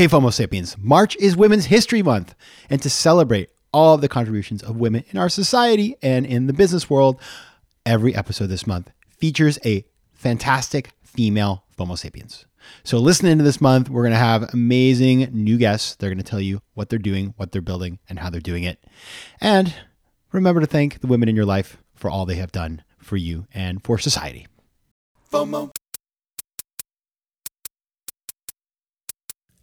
Hey, FOMO sapiens. March is Women's History Month. And to celebrate all of the contributions of women in our society and in the business world, every episode this month features a fantastic female FOMO sapiens. So, listen into this month. We're going to have amazing new guests. They're going to tell you what they're doing, what they're building, and how they're doing it. And remember to thank the women in your life for all they have done for you and for society. FOMO.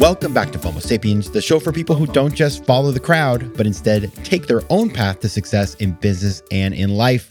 Welcome back to FOMO Sapiens, the show for people who don't just follow the crowd, but instead take their own path to success in business and in life.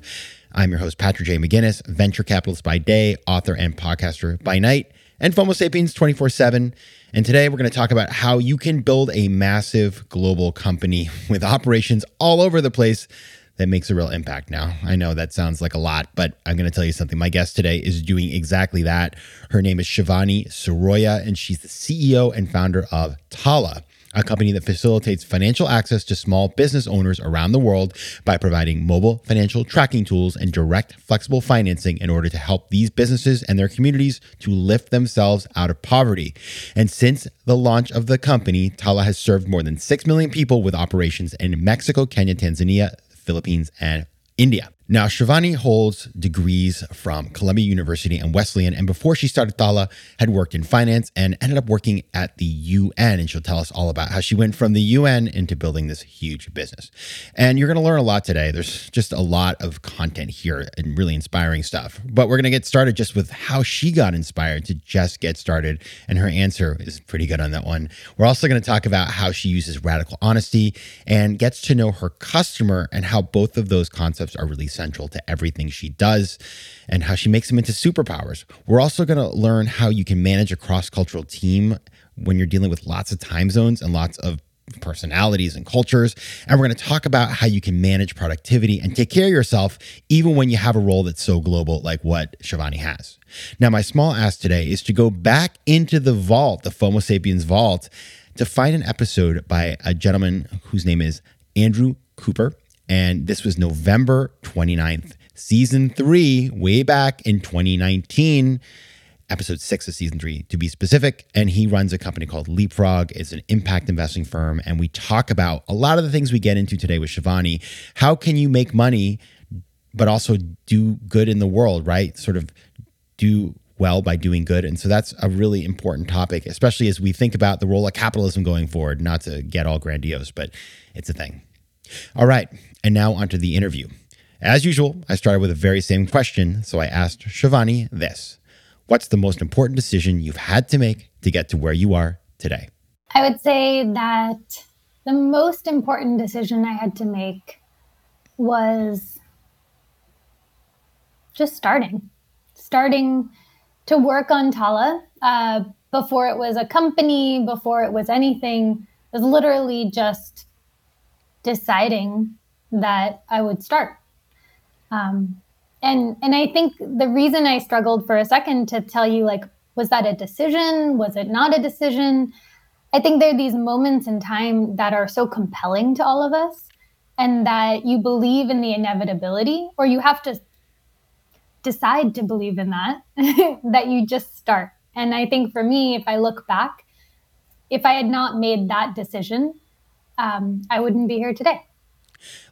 I'm your host, Patrick J. McGinnis, venture capitalist by day, author and podcaster by night, and FOMO Sapiens 24 7. And today we're going to talk about how you can build a massive global company with operations all over the place that makes a real impact now. I know that sounds like a lot, but I'm going to tell you something. My guest today is doing exactly that. Her name is Shivani Siroya, and she's the CEO and founder of Tala a company that facilitates financial access to small business owners around the world by providing mobile financial tracking tools and direct flexible financing in order to help these businesses and their communities to lift themselves out of poverty. And since the launch of the company, Tala has served more than 6 million people with operations in Mexico, Kenya, Tanzania, Philippines, and India. Now, Shivani holds degrees from Columbia University and Wesleyan, and before she started Tala, had worked in finance and ended up working at the UN. And she'll tell us all about how she went from the UN into building this huge business. And you're going to learn a lot today. There's just a lot of content here and really inspiring stuff. But we're going to get started just with how she got inspired to just get started. And her answer is pretty good on that one. We're also going to talk about how she uses radical honesty and gets to know her customer and how both of those concepts are really central to everything she does and how she makes them into superpowers. We're also going to learn how you can manage a cross cultural team when you're dealing with lots of time zones and lots of personalities and cultures. And we're going to talk about how you can manage productivity and take care of yourself, even when you have a role that's so global like what Shivani has. Now, my small ask today is to go back into the vault, the FOMO Sapiens vault, to find an episode by a gentleman whose name is Andrew Kuper. And this was November 29th, season three, way back in 2019, episode six of season three to be specific. And he runs a company called Leapfrog. It's an impact investing firm. And we talk about a lot of the things we get into today with Shivani. How can you make money, but also do good in the world, right? Sort of do well by doing good. And so that's a really important topic, especially as we think about the role of capitalism going forward, not to get all grandiose, but it's a thing. All right. And now onto the interview. As usual, I started with the very same question, so I asked Shivani this What's the most important decision you've had to make to get to where you are today? I would say that the most important decision I had to make was just starting, starting to work on Tala uh, before it was a company, before it was anything. It was literally just deciding that I would start. Um, and and I think the reason I struggled for a second to tell you like was that a decision? Was it not a decision? I think there are these moments in time that are so compelling to all of us, and that you believe in the inevitability, or you have to decide to believe in that, that you just start. And I think for me, if I look back, if I had not made that decision, um, I wouldn't be here today.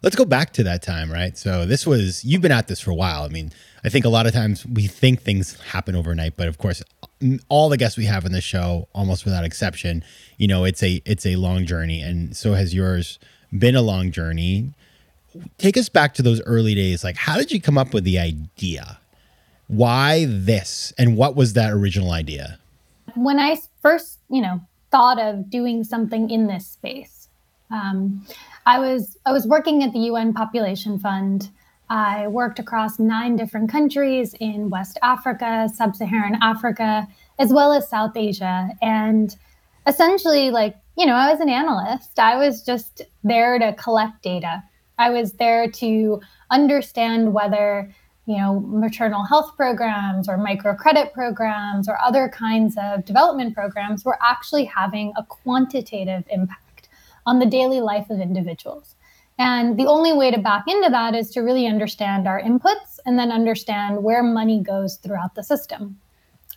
Let's go back to that time, right? So this was you've been at this for a while. I mean, I think a lot of times we think things happen overnight, but of course, all the guests we have in the show, almost without exception, you know, it's a it's a long journey, and so has yours been a long journey. Take us back to those early days. Like, how did you come up with the idea? Why this, and what was that original idea? When I first, you know, thought of doing something in this space, um, I was I was working at the UN Population Fund. I worked across nine different countries in West Africa, Sub-Saharan Africa, as well as South Asia, and essentially, like you know, I was an analyst. I was just there to collect data. I was there to understand whether you know maternal health programs or microcredit programs or other kinds of development programs were actually having a quantitative impact on the daily life of individuals. And the only way to back into that is to really understand our inputs and then understand where money goes throughout the system.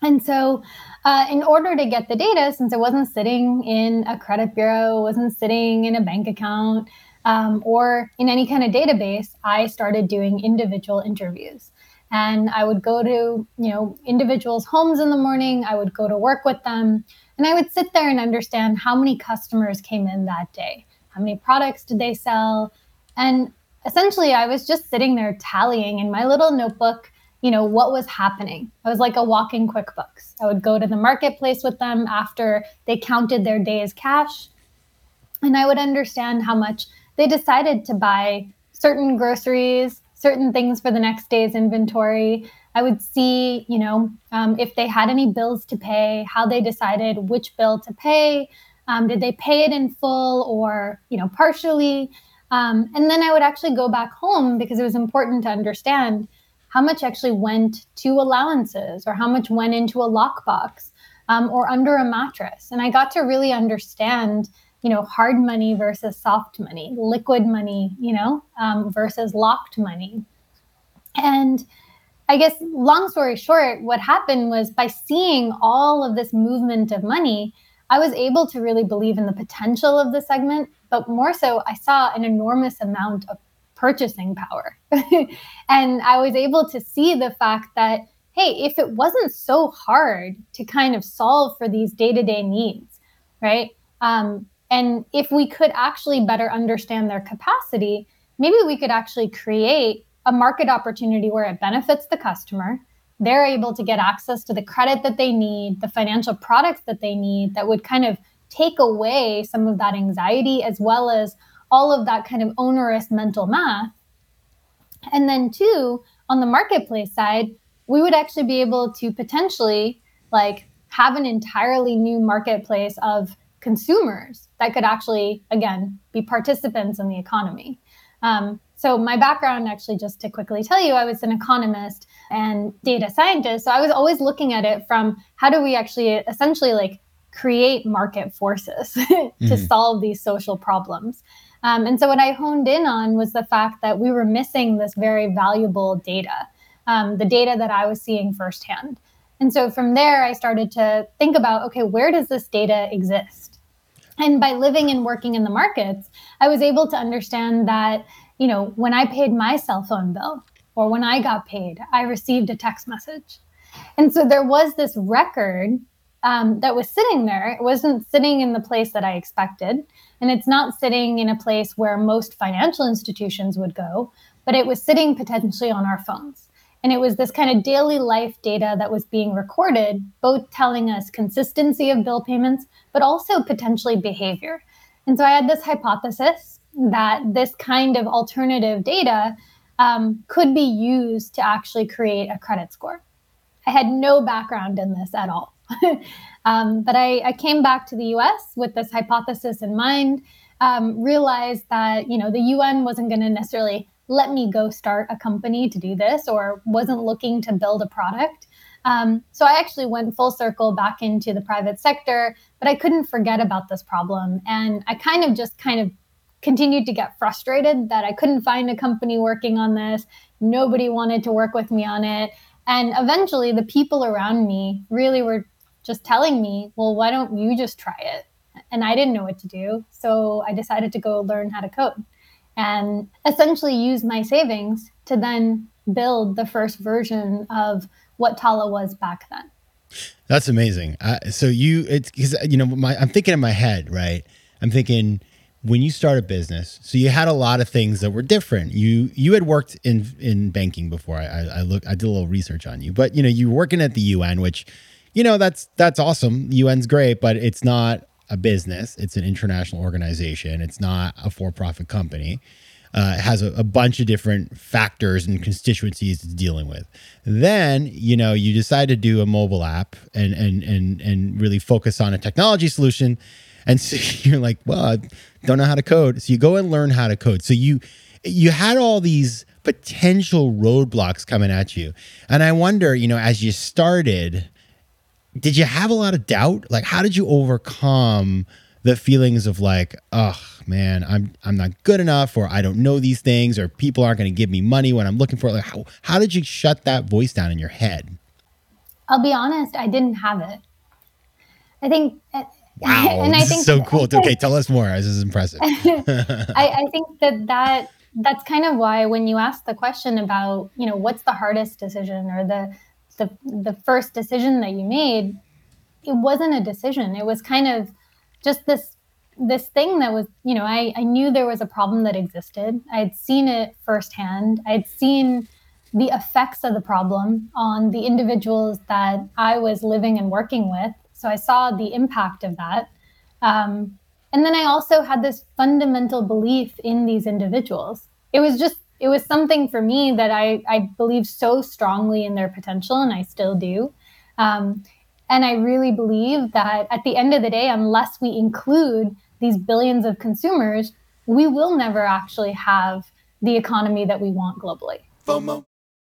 And so, uh, in order to get the data, since it wasn't sitting in a credit bureau, wasn't sitting in a bank account, um, or in any kind of database, I started doing individual interviews. And I would go to, you know, individuals' homes in the morning. I would go to work with them. And I would sit there and understand how many customers came in that day, how many products did they sell. And essentially, I was just sitting there tallying in my little notebook, you know, what was happening. I was like a walking QuickBooks. I would go to the marketplace with them after they counted their day's cash, and I would understand how much they decided to buy certain groceries, certain things for the next day's inventory. I would see, you know, um, if they had any bills to pay, how they decided which bill to pay. Um, did they pay it in full or, you know, partially? Um, and then I would actually go back home because it was important to understand how much actually went to allowances or how much went into a lockbox um, or under a mattress. And I got to really understand, you know, hard money versus soft money, liquid money, you know, um, versus locked money. And I guess, long story short, what happened was by seeing all of this movement of money, I was able to really believe in the potential of the segment, but more so, I saw an enormous amount of purchasing power. and I was able to see the fact that, hey, if it wasn't so hard to kind of solve for these day to day needs, right? Um, and if we could actually better understand their capacity, maybe we could actually create a market opportunity where it benefits the customer. They're able to get access to the credit that they need, the financial products that they need that would kind of take away some of that anxiety as well as all of that kind of onerous mental math. And then, two, on the marketplace side, we would actually be able to potentially like have an entirely new marketplace of consumers that could actually, again, be participants in the economy. Um, so, my background, actually, just to quickly tell you, I was an economist and data scientist. So, I was always looking at it from how do we actually essentially like create market forces to mm-hmm. solve these social problems. Um, and so, what I honed in on was the fact that we were missing this very valuable data, um, the data that I was seeing firsthand. And so, from there, I started to think about okay, where does this data exist? And by living and working in the markets, I was able to understand that you know, when I paid my cell phone bill or when I got paid, I received a text message. And so there was this record um, that was sitting there. It wasn't sitting in the place that I expected. And it's not sitting in a place where most financial institutions would go, but it was sitting potentially on our phones. And it was this kind of daily life data that was being recorded, both telling us consistency of bill payments, but also potentially behavior. And so I had this hypothesis that this kind of alternative data um, could be used to actually create a credit score. I had no background in this at all. um, but I, I, came back to the US with this hypothesis in mind, um, realized that you know the UN wasn't going to necessarily let me go start a company to do this or wasn't looking to build a product. Um, so I actually went full circle back into the private sector, but I couldn't forget about this problem. And I kind of just kind of continued to get frustrated that I couldn't find a company working on this. Nobody wanted to work with me on it. And eventually, the people around me really were just telling me, well, why don't you just try it? And I didn't know what to do. So I decided to go learn how to code. and essentially use my savings to then build the first version of what Tala was back then. That's amazing. Uh, so you, it's because you know, my, I'm thinking in my head, right? I'm thinking when you start a business, so you had a lot of things that were different. You you had worked in in banking before. I, I, I look, I did a little research on you, but you know, you were working at the UN, which, you know, that's that's awesome. UN's great, but it's not a business. It's an international organization. It's not a for profit company uh, has a, a, bunch of different factors and constituencies it's dealing with. Then you know you decide to do a mobile app and and and and really focus on a technology solution, and so you're like, well, I don't know how to code, so you go and learn how to code. So you you had all these potential roadblocks coming at you, and I wonder, you know, as you started, did you have a lot of doubt? Like, how did you overcome? the feelings of like, oh man, I'm I'm not good enough, or I don't know these things, or people aren't going to give me money when I'm looking for it. Like, how how did you shut that voice down in your head? I'll be honest, I didn't have it. I think. Wow, and I think so cool. okay, tell us more. This is impressive. I, I think that that that's kind of why when you ask the question about you know what's the hardest decision or the the the first decision that you made, it wasn't a decision. It was kind of just this this thing that was you know I, I knew there was a problem that existed I had seen it firsthand i'd seen the effects of the problem on the individuals that i was living and working with so i saw the impact of that um, and then i also had this fundamental belief in these individuals it was just it was something for me that i i believe so strongly in their potential and i still do um, and I really believe that at the end of the day, unless we include these billions of consumers, we will never actually have the economy that we want globally. FOMO.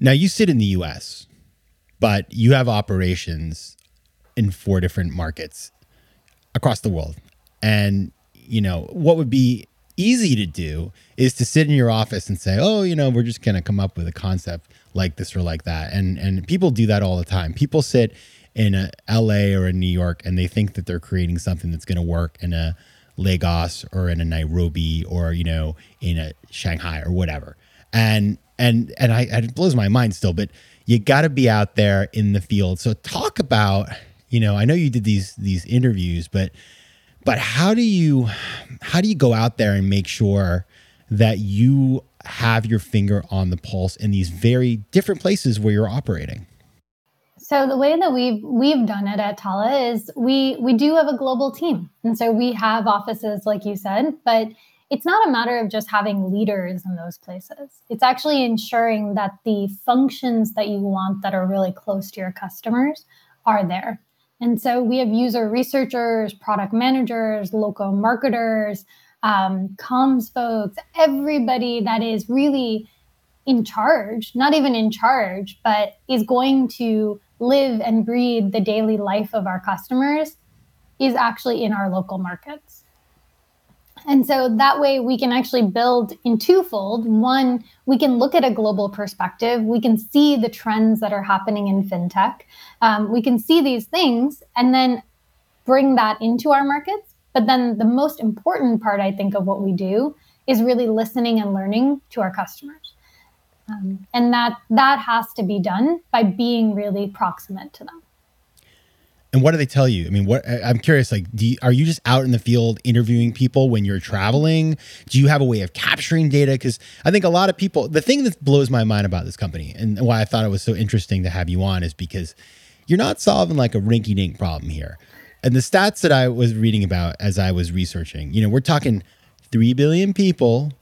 Now you sit in the US, but you have operations in four different markets across the world. And, you know, what would be easy to do is to sit in your office and say, "Oh, you know, we're just going to come up with a concept like this or like that." And and people do that all the time. People sit in a LA or in New York and they think that they're creating something that's going to work in a Lagos or in a Nairobi or, you know, in a Shanghai or whatever. And and and I it blows my mind still, but you got to be out there in the field. So talk about, you know, I know you did these these interviews, but but how do you how do you go out there and make sure that you have your finger on the pulse in these very different places where you're operating? So the way that we've we've done it at Tala is we we do have a global team, and so we have offices like you said, but it's not a matter of just having leaders in those places. It's actually ensuring that the functions that you want that are really close to your customers are there. And so we have user researchers, product managers, local marketers, um, comms folks, everybody that is really in charge, not even in charge, but is going to live and breathe the daily life of our customers is actually in our local markets. And so that way we can actually build in twofold. One, we can look at a global perspective. We can see the trends that are happening in fintech. Um, we can see these things and then bring that into our markets. But then the most important part, I think, of what we do is really listening and learning to our customers. Um, and that that has to be done by being really proximate to them. And what do they tell you? I mean, what I'm curious. Like, you, are you just out in the field interviewing people when you're traveling? Do you have a way of capturing data? Because I think a lot of people. The thing that blows my mind about this company and why I thought it was so interesting to have you on is because you're not solving like a rinky-dink problem here. And the stats that I was reading about as I was researching, you know, we're talking three billion people,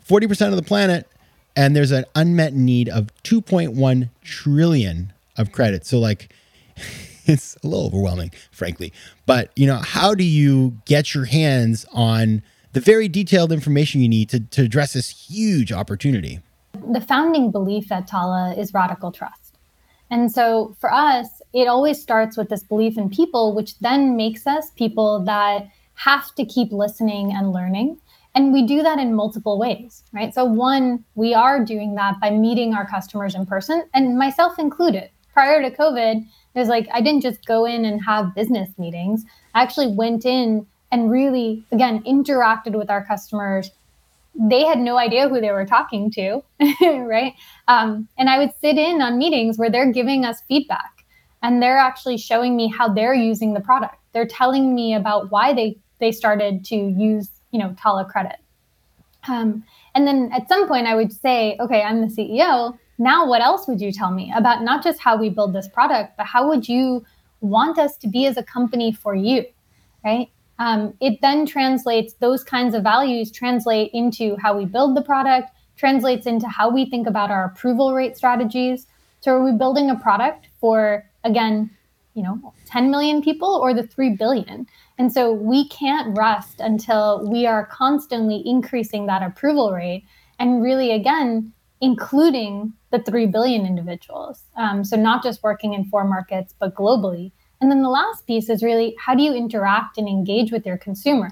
forty percent of the planet, and there's an unmet need of 2.1 trillion of credit. So like it's a little overwhelming, frankly. But you know, how do you get your hands on the very detailed information you need to, to address this huge opportunity? The founding belief at Tala is radical trust. And so for us, it always starts with this belief in people, which then makes us people that have to keep listening and learning. And we do that in multiple ways, right? So, one, we are doing that by meeting our customers in person, and myself included. Prior to COVID, it was like I didn't just go in and have business meetings. I actually went in and really, again, interacted with our customers. They had no idea who they were talking to, right? Um, and I would sit in on meetings where they're giving us feedback and they're actually showing me how they're using the product. They're telling me about why they they started to use, you know, Tala credit. Um, and then at some point, I would say, okay, I'm the CEO now what else would you tell me about not just how we build this product but how would you want us to be as a company for you right? Um, it then translates those kinds of values translate into how we build the product translates into how we think about our approval rate strategies. So are we building a product for again you know 10 million people or the 3 billion? And so we can't rest until we are constantly increasing that approval rate. And really again including the 3 billion individuals. Um, so, not just working in four markets, but globally. And then the last piece is really how do you interact and engage with your consumer?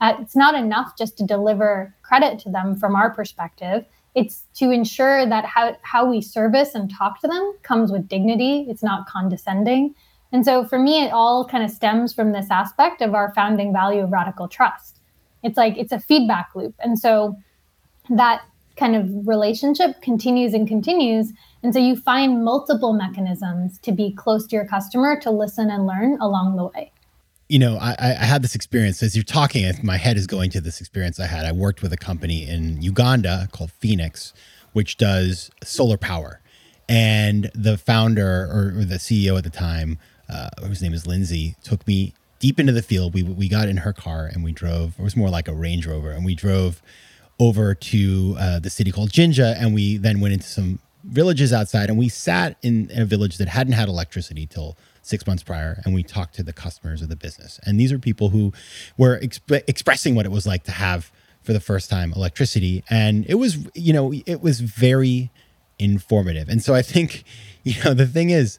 Uh, it's not enough just to deliver credit to them from our perspective. It's to ensure that how, how we service and talk to them comes with dignity, it's not condescending. And so for me, it all kind of stems from this aspect of our founding value of radical trust. It's like it's a feedback loop. And so that kind of relationship continues and continues. And so you find multiple mechanisms to be close to your customer to listen and learn along the way. You know, I, I had this experience as you're talking. My head is going to this experience I had. I worked with a company in Uganda called Fenix, which does solar power. And the founder or, the CEO at the time, uh, whose name is Lindsay, took me deep into the field. We, we got in her car and we drove, it was more like a Range Rover, and we drove over to uh, the city called Jinja, and we then went into some villages outside, and we sat in a village that hadn't had electricity till six months prior, and we talked to the customers of the business. And these are people who were exp- expressing what it was like to have for the first time electricity, and it was you know it was very informative. And so I think you know the thing is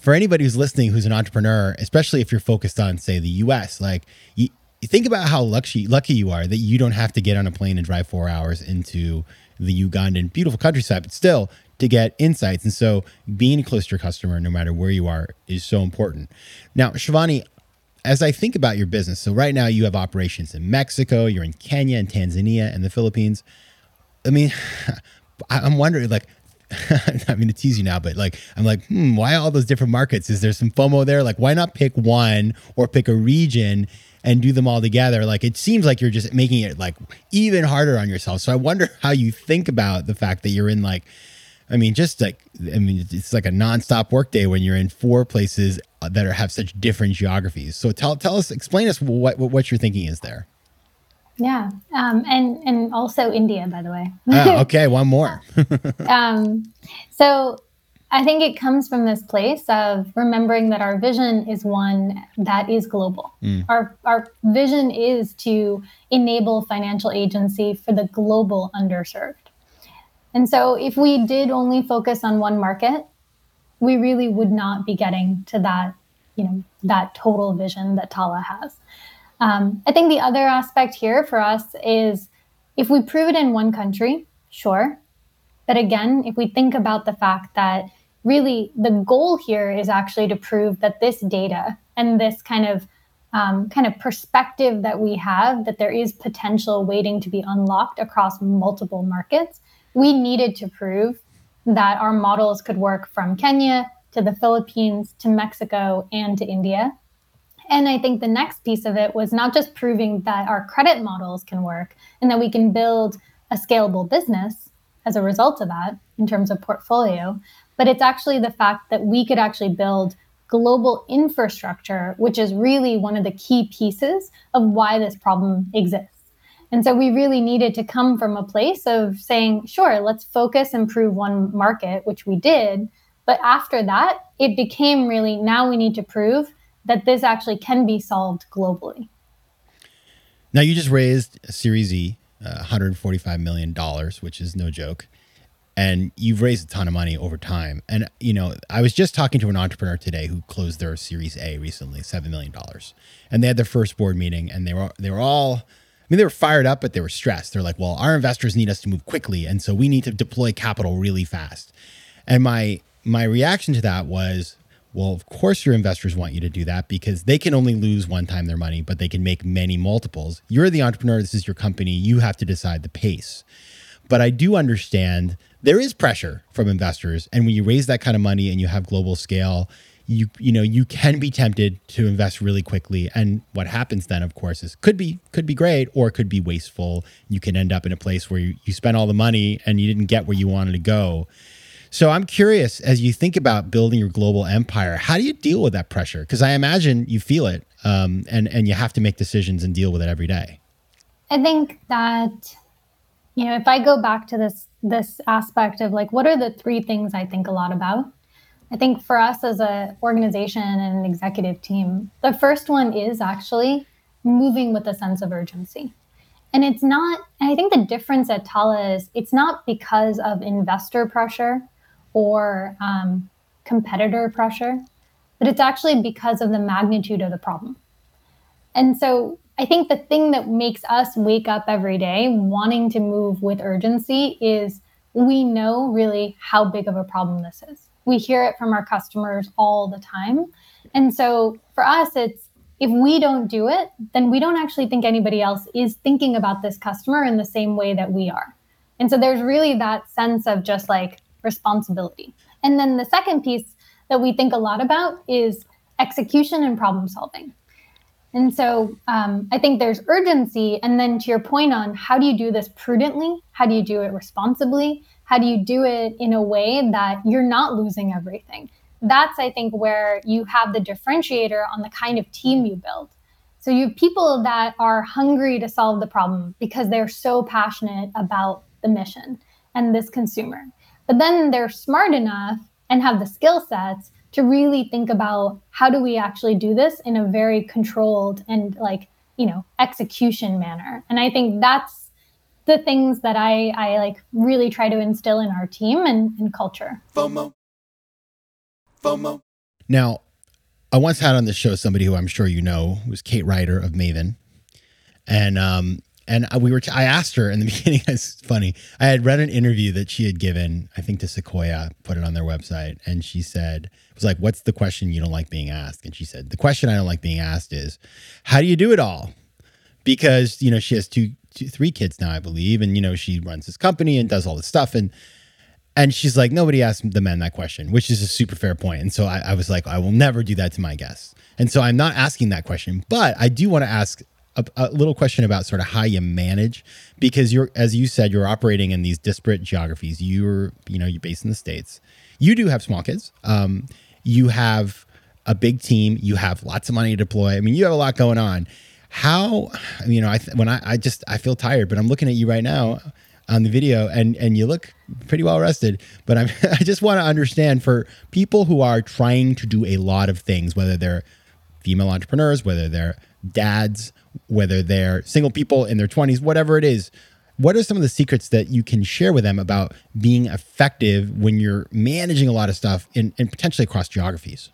for anybody who's listening who's an entrepreneur, especially if you're focused on, say, the US, like you, think about how lucky lucky you are that you don't have to get on a plane and drive four hours into the Ugandan beautiful countryside, but still to get insights. And so being close to your customer, no matter where you are, is so important. Now, Shivani, as I think about your business, so right now you have operations in Mexico, you're in Kenya and Tanzania and the Philippines. I mean, I'm wondering, like, I mean, to tease you now, but like, I'm like, hmm, why all those different markets? Is there some FOMO there? Like, why not pick one or pick a region and do them all together like it seems like you're just making it like even harder on yourself. So i wonder how you think about the fact that you're in like i mean just like i mean it's like a nonstop workday when you're in four places that are have such different geographies. So tell tell us explain us what what, what your thinking is there. Yeah um, and and also india by the way. Ah, okay one more. Um, so I think it comes from this place of remembering that our vision is one that is global. Mm. Our, our vision is to enable financial agency for the global underserved. And so if we did only focus on one market, we really would not be getting to that, you know, that total vision that Tala has. Um, I think the other aspect here for us is if we prove it in one country, sure. But again, if we think about the fact that really the goal here is actually to prove that this data and this kind of um, kind of perspective that we have that there is potential waiting to be unlocked across multiple markets we needed to prove that our models could work from kenya to the philippines to mexico and to india. And I think the next piece of it was not just proving that our credit models can work and that we can build a scalable business as a result of that in terms of portfolio, but it's actually the fact that we could actually build global infrastructure, which is really one of the key pieces of why this problem exists. And so we really needed to come from a place of saying, sure, let's focus and prove one market, which we did. But after that, it became really now we need to prove that this actually can be solved globally. Now, you just raised a Series E, uh, $145 million, which is no joke and you've raised a ton of money over time. And you know, I was just talking to an entrepreneur today who closed their Series A recently, seven million dollars, and they had their first board meeting, and they were they were all. I mean, they were fired up, but they were stressed. They're like, "Well, our investors need us to move quickly, and so we need to deploy capital really fast." And my my reaction to that was, "Well, of course your investors want you to do that because they can only lose one time their money, but they can make many multiples. You're the entrepreneur. This is your company. You have to decide the pace." But I do understand there is pressure from investors, and when you raise that kind of money and you have global scale, you you know you can be tempted to invest really quickly. And what happens then of course is could be could be great or could be wasteful. You can end up in a place where you, you spend all the money and you didn't get where you wanted to go. So i'm curious as you think about building your global empire how do you deal with that pressure? Because i imagine you feel it um, and and you have to make decisions and deal with it every day. I think that you know, if I go back to this this aspect of like what are the three things I think a lot about? I think for us as an organization and an executive team, the first one is actually moving with a sense of urgency. And it's not, and I think the difference at Tala is it's not because of investor pressure or um, competitor pressure, but it's actually because of the magnitude of the problem. And so I think the thing that makes us wake up every day wanting to move with urgency is we know really how big of a problem this is. We hear it from our customers all the time. And so for us, it's if we don't do it, then we don't actually think anybody else is thinking about this customer in the same way that we are. And so there's really that sense of just like responsibility. And then the second piece that we think a lot about is execution and problem solving. And so um, I think there's urgency. And then to your point on how do you do this prudently? How do you do it responsibly? How do you do it in a way that you're not losing everything? That's, I think, where you have the differentiator on the kind of team you build. So you have people that are hungry to solve the problem because they're so passionate about the mission and this consumer. But then they're smart enough and have the skill sets to really think about how do we actually do this in a very controlled and like you know execution manner. And i think that's the things that i i like really try to instill in our team and, and culture. Fomo. Fomo. Now i once had on the show somebody who i'm sure you know was kate ryder of maven. And um and we were, i asked her in the beginning, it's funny. I had read an interview that she had given, I think to Sequoia, put it on their website. And she said, it was like, what's the question you don't like being asked? And she said, the question I don't like being asked is, how do you do it all? Because, you know, she has two, two three kids now, I believe. And, you know, she runs this company and does all this stuff. And, and she's like, nobody asked the men that question, which is a super fair point. And so I, I was like, I will never do that to my guests. And so I'm not asking that question, but I do want to ask a, a, little question about sort of how you manage because you're as you said you're operating in these disparate geographies. You're you know you're based in the states. You do have small kids. Um, you have a big team. You have lots of money to deploy. I mean you have a lot going on. How you know i when I, I just i feel tired but i'm looking at you right now on the video and and you look pretty well rested. But i'm i just want to understand for people who are trying to do a lot of things whether they're female entrepreneurs whether they're dads whether they're single people in their 20s, whatever it is. What are some of the secrets that you can share with them about being effective when you're managing a lot of stuff and potentially across geographies?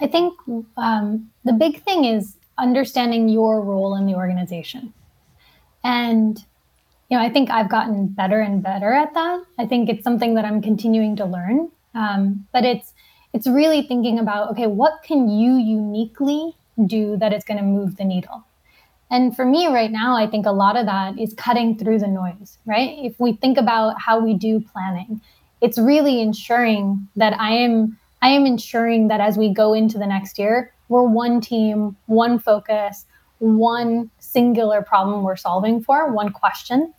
I think um, the big thing is understanding your role in the organization. And, you know, I think I've gotten better and better at that. I think it's something that I'm continuing to learn. Um, but it's, it's really thinking about, okay, what can you uniquely do that is going to move the needle? And for me right now, I think a lot of that is cutting through the noise, right? If we think about how we do planning, it's really ensuring that I am I am ensuring that as we go into the next year, we're one team, one focus, one singular problem we're solving for, one question.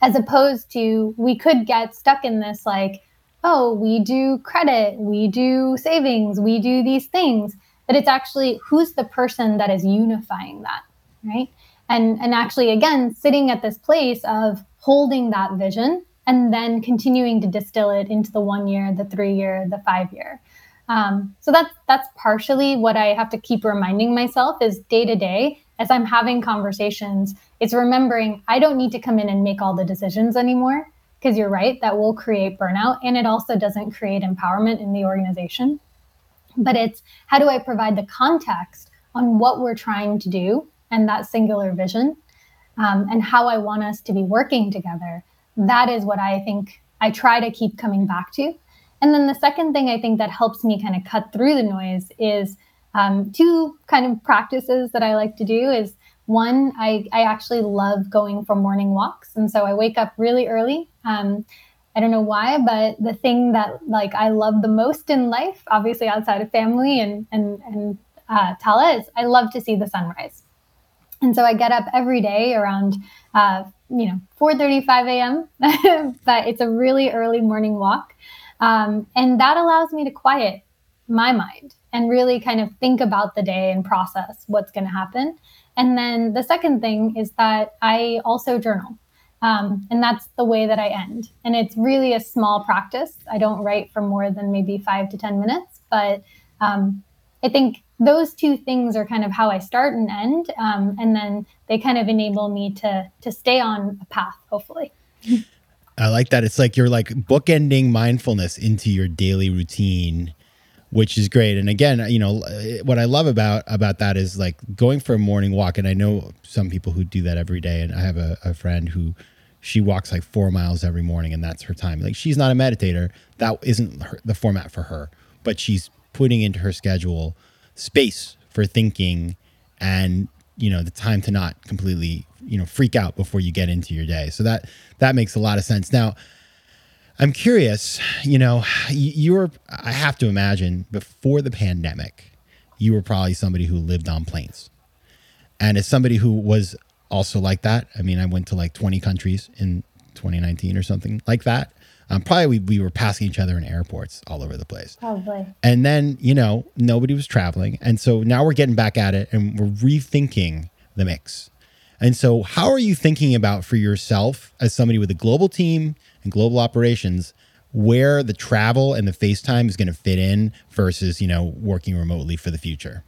As opposed to, we could get stuck in this like, oh, we do credit, we do savings, we do these things. But it's actually who's the person that is unifying that, right? And, and actually, again, sitting at this place of holding that vision and then continuing to distill it into the one year, the three year, the five year. Um, so that's that's partially what I have to keep reminding myself is day to day as I'm having conversations. It's remembering I don't need to come in and make all the decisions anymore because you're right that will create burnout and it also doesn't create empowerment in the organization. But it's how do I provide the context on what we're trying to do and that singular vision um, and how I want us to be working together. That is what I think I try to keep coming back to and then the second thing I think that helps me kind of cut through the noise is um, two kind of practices that I like to do is one, I, I actually love going for morning walks. And so I wake up really early. Um, I don't know why, but the thing that like I love the most in life, obviously outside of family and and and uh, Tala, is I love to see the sunrise. And so I get up every day around uh, you know 4:35 a.m. but it's a really early morning walk. Um, and that allows me to quiet my mind and really kind of think about the day and process what's going to happen. And then the second thing is that I also journal. Um, and that's the way that I end. And it's really a small practice. I don't write for more than maybe five to 10 minutes, but um, I think those two things are kind of how I start and end. Um, and then they kind of enable me to, to stay on a path, hopefully. I like that. It's like you're like bookending mindfulness into your daily routine, which is great. And again, you know, what I love about about that is like going for a morning walk. And I know some people who do that every day. And I have a, a friend who she walks like four miles every morning, and that's her time. Like she's not a meditator. That isn't her, the format for her, but she's putting into her schedule space for thinking and you know the time to not completely you know freak out before you get into your day so that that makes a lot of sense now i'm curious you know you were i have to imagine before the pandemic you were probably somebody who lived on planes and as somebody who was also like that i mean i went to like 20 countries in 2019 or something like that um, probably we, we were passing each other in airports all over the place. Probably. And then, you know, nobody was traveling. And so now we're getting back at it and we're rethinking the mix. And so, how are you thinking about for yourself as somebody with a global team and global operations, where the travel and the FaceTime is going to fit in versus, you know, working remotely for the future?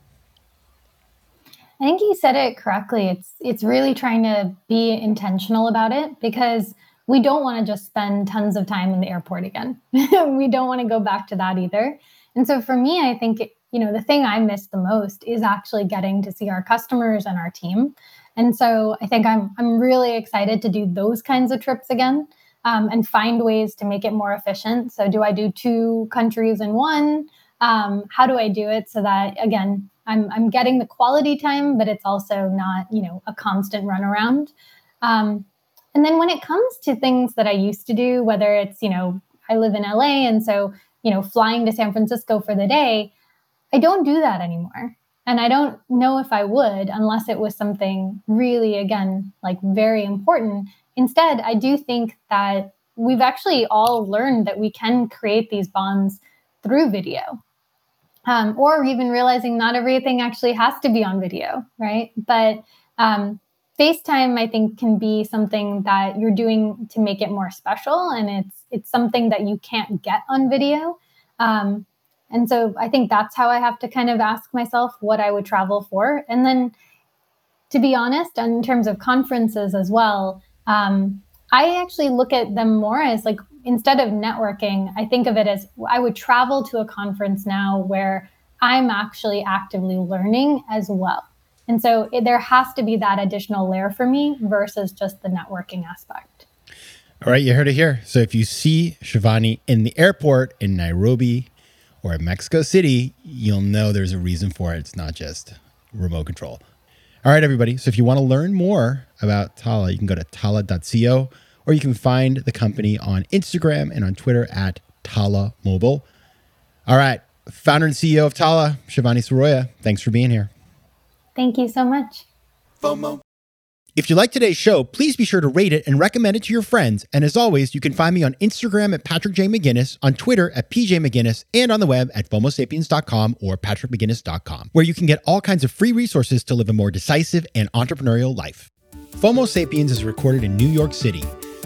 I think you said it correctly. It's it's really trying to be intentional about it because we don't want to just spend tons of time in the airport again. we don't want to go back to that either. And so for me, I think, you know, the thing I miss the most is actually getting to see our customers and our team. And so I think I'm I'm really excited to do those kinds of trips again um, and find ways to make it more efficient. So do I do two countries in one? Um, how do I do it so that again I'm I'm getting the quality time, but it's also not you know a constant runaround. Um, and then when it comes to things that I used to do, whether it's, you know, I live in LA and so, you know, flying to San Francisco for the day, I don't do that anymore. And I don't know if I would unless it was something really, again, like very important. Instead, I do think that we've actually all learned that we can create these bonds through video. Um, or even realizing not everything actually has to be on video, right? But um, FaceTime, I think, can be something that you're doing to make it more special, and it's it's something that you can't get on video. Um, and so I think that's how I have to kind of ask myself what I would travel for, and then to be honest, in terms of conferences as well, um, I actually look at them more as like instead of networking, I think of it as I would travel to a conference now where I'm actually actively learning as well. And so it, there has to be that additional layer for me versus just the networking aspect. All right, you heard it here. So if you see Shivani in the airport in Nairobi or in Mexico City, you'll know there's a reason for it. It's not just remote control. All right, everybody. So if you want to learn more about Tala, you can go to tala.co or you can find the company on Instagram and on Twitter at Tala Mobile. All right, founder and CEO of Tala, Shivani Siroya. Thanks for being here. Thank you so much. FOMO. If you like today's show, please be sure to rate it and recommend it to your friends. And as always, you can find me on Instagram at Patrick J. McGinnis, on Twitter at PJ McGinnis, and on the web at FOMOSapiens.com or PatrickMcGinnis.com, where you can get all kinds of free resources to live a more decisive and entrepreneurial life. FOMO Sapiens is recorded in New York City.